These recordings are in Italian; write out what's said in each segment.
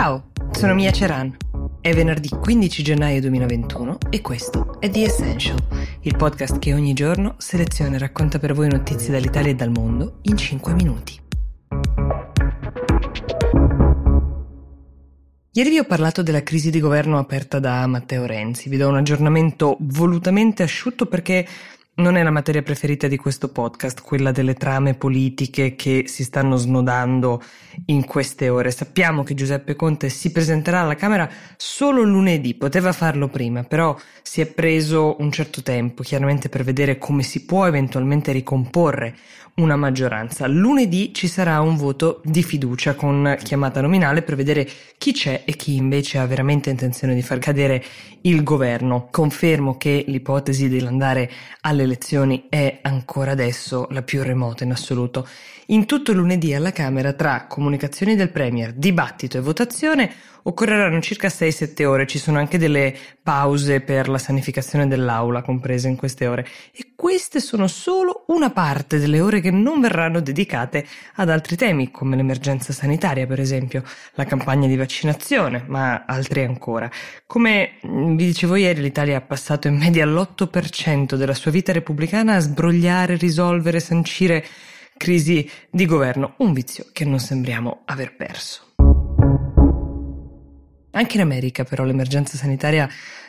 Ciao, sono Mia Ceran. È venerdì 15 gennaio 2021 e questo è The Essential, il podcast che ogni giorno seleziona e racconta per voi notizie dall'Italia e dal mondo in 5 minuti. Ieri vi ho parlato della crisi di governo aperta da Matteo Renzi. Vi do un aggiornamento volutamente asciutto perché non è la materia preferita di questo podcast, quella delle trame politiche che si stanno snodando in queste ore. Sappiamo che Giuseppe Conte si presenterà alla Camera solo lunedì, poteva farlo prima, però si è preso un certo tempo, chiaramente per vedere come si può eventualmente ricomporre una maggioranza. Lunedì ci sarà un voto di fiducia con chiamata nominale per vedere chi c'è e chi invece ha veramente intenzione di far cadere il governo. Confermo che l'ipotesi dell'andare alle elezioni è ancora adesso la più remota in assoluto. In tutto lunedì alla Camera, tra comunicazioni del Premier, dibattito e votazione, occorreranno circa 6-7 ore. Ci sono anche delle pause per la sanificazione dell'aula comprese in queste ore. E queste sono solo una parte delle ore che non verranno dedicate ad altri temi, come l'emergenza sanitaria, per esempio, la campagna di vaccinazione, ma altri ancora. Come vi dicevo ieri, l'Italia ha passato in media l'8% della sua vita repubblicana a sbrogliare, risolvere, sancire crisi di governo, un vizio che non sembriamo aver perso. Anche in America però l'emergenza sanitaria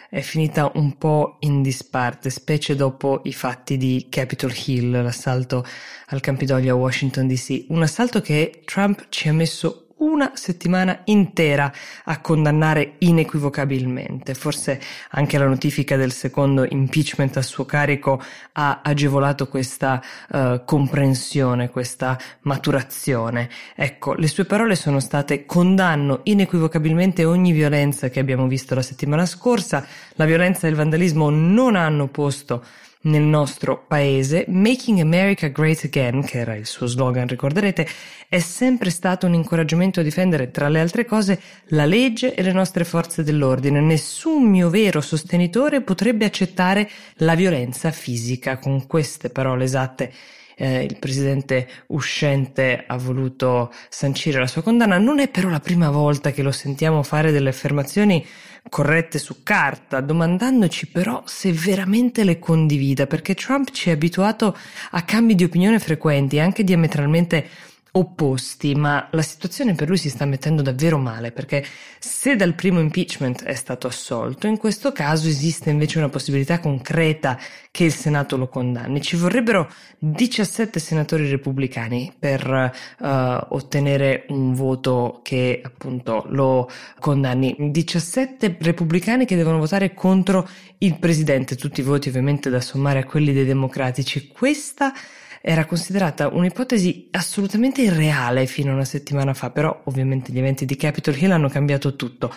è finita un po' in disparte, specie dopo i fatti di Capitol Hill, l'assalto al Campidoglio a Washington DC, un assalto che Trump ci ha messo una settimana intera a condannare inequivocabilmente. Forse anche la notifica del secondo impeachment a suo carico ha agevolato questa uh, comprensione, questa maturazione. Ecco, le sue parole sono state condanno inequivocabilmente ogni violenza che abbiamo visto la settimana scorsa. La violenza e il vandalismo non hanno posto nel nostro paese, Making America Great Again, che era il suo slogan, ricorderete, è sempre stato un incoraggiamento a difendere, tra le altre cose, la legge e le nostre forze dell'ordine. Nessun mio vero sostenitore potrebbe accettare la violenza fisica. Con queste parole esatte eh, il presidente uscente ha voluto sancire la sua condanna. Non è però la prima volta che lo sentiamo fare delle affermazioni corrette su carta, domandandoci però se veramente le condivida, perché Trump ci ha abituato a cambi di opinione frequenti, anche diametralmente opposti, ma la situazione per lui si sta mettendo davvero male perché se dal primo impeachment è stato assolto, in questo caso esiste invece una possibilità concreta che il Senato lo condanni. Ci vorrebbero 17 senatori repubblicani per uh, ottenere un voto che appunto lo condanni. 17 repubblicani che devono votare contro il presidente, tutti i voti ovviamente da sommare a quelli dei democratici. Questa era considerata un'ipotesi assolutamente irreale fino a una settimana fa, però ovviamente gli eventi di Capitol Hill hanno cambiato tutto.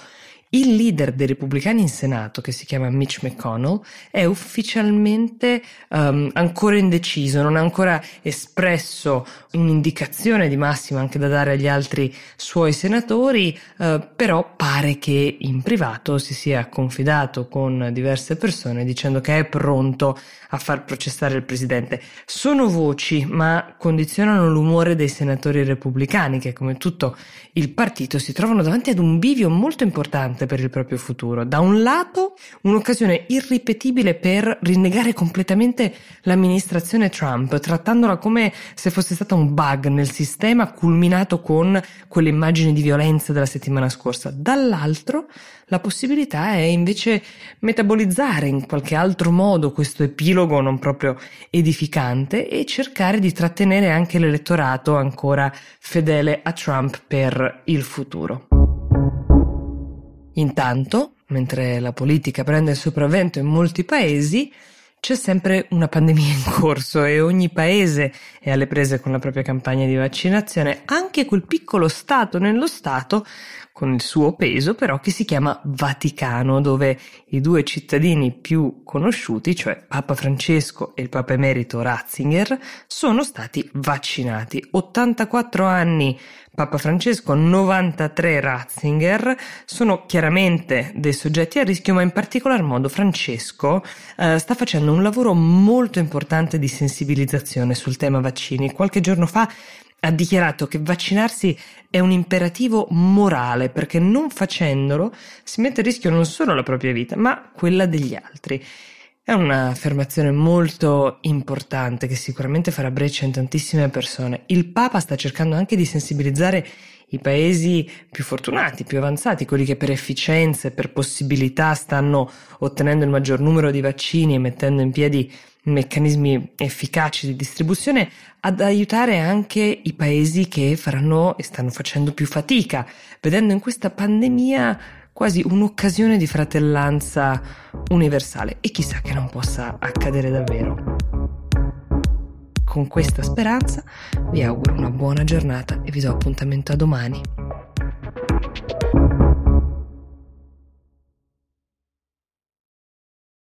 Il leader dei repubblicani in Senato, che si chiama Mitch McConnell, è ufficialmente um, ancora indeciso, non ha ancora espresso un'indicazione di massima anche da dare agli altri suoi senatori, uh, però pare che in privato si sia confidato con diverse persone dicendo che è pronto a far processare il presidente. Sono voci, ma condizionano l'umore dei senatori repubblicani che, come tutto il partito, si trovano davanti ad un bivio molto importante importante per il proprio futuro. Da un lato, un'occasione irripetibile per rinnegare completamente l'amministrazione Trump, trattandola come se fosse stata un bug nel sistema culminato con quelle immagini di violenza della settimana scorsa. Dall'altro, la possibilità è invece metabolizzare in qualche altro modo questo epilogo non proprio edificante e cercare di trattenere anche l'elettorato ancora fedele a Trump per il futuro. Intanto, mentre la politica prende il sopravvento in molti paesi, c'è sempre una pandemia in corso e ogni paese è alle prese con la propria campagna di vaccinazione, anche quel piccolo Stato nello Stato con il suo peso però che si chiama Vaticano, dove i due cittadini più conosciuti, cioè Papa Francesco e il Papa Emerito Ratzinger, sono stati vaccinati. 84 anni Papa Francesco, 93 Ratzinger, sono chiaramente dei soggetti a rischio, ma in particolar modo Francesco eh, sta facendo un lavoro molto importante di sensibilizzazione sul tema vaccini. Qualche giorno fa ha dichiarato che vaccinarsi è un imperativo morale perché non facendolo si mette a rischio non solo la propria vita, ma quella degli altri. È un'affermazione molto importante che sicuramente farà breccia in tantissime persone. Il Papa sta cercando anche di sensibilizzare i paesi più fortunati, più avanzati, quelli che per efficienza e per possibilità stanno ottenendo il maggior numero di vaccini e mettendo in piedi meccanismi efficaci di distribuzione, ad aiutare anche i paesi che faranno e stanno facendo più fatica, vedendo in questa pandemia quasi un'occasione di fratellanza universale e chissà che non possa accadere davvero. Con questa speranza vi auguro una buona giornata e vi do appuntamento a domani.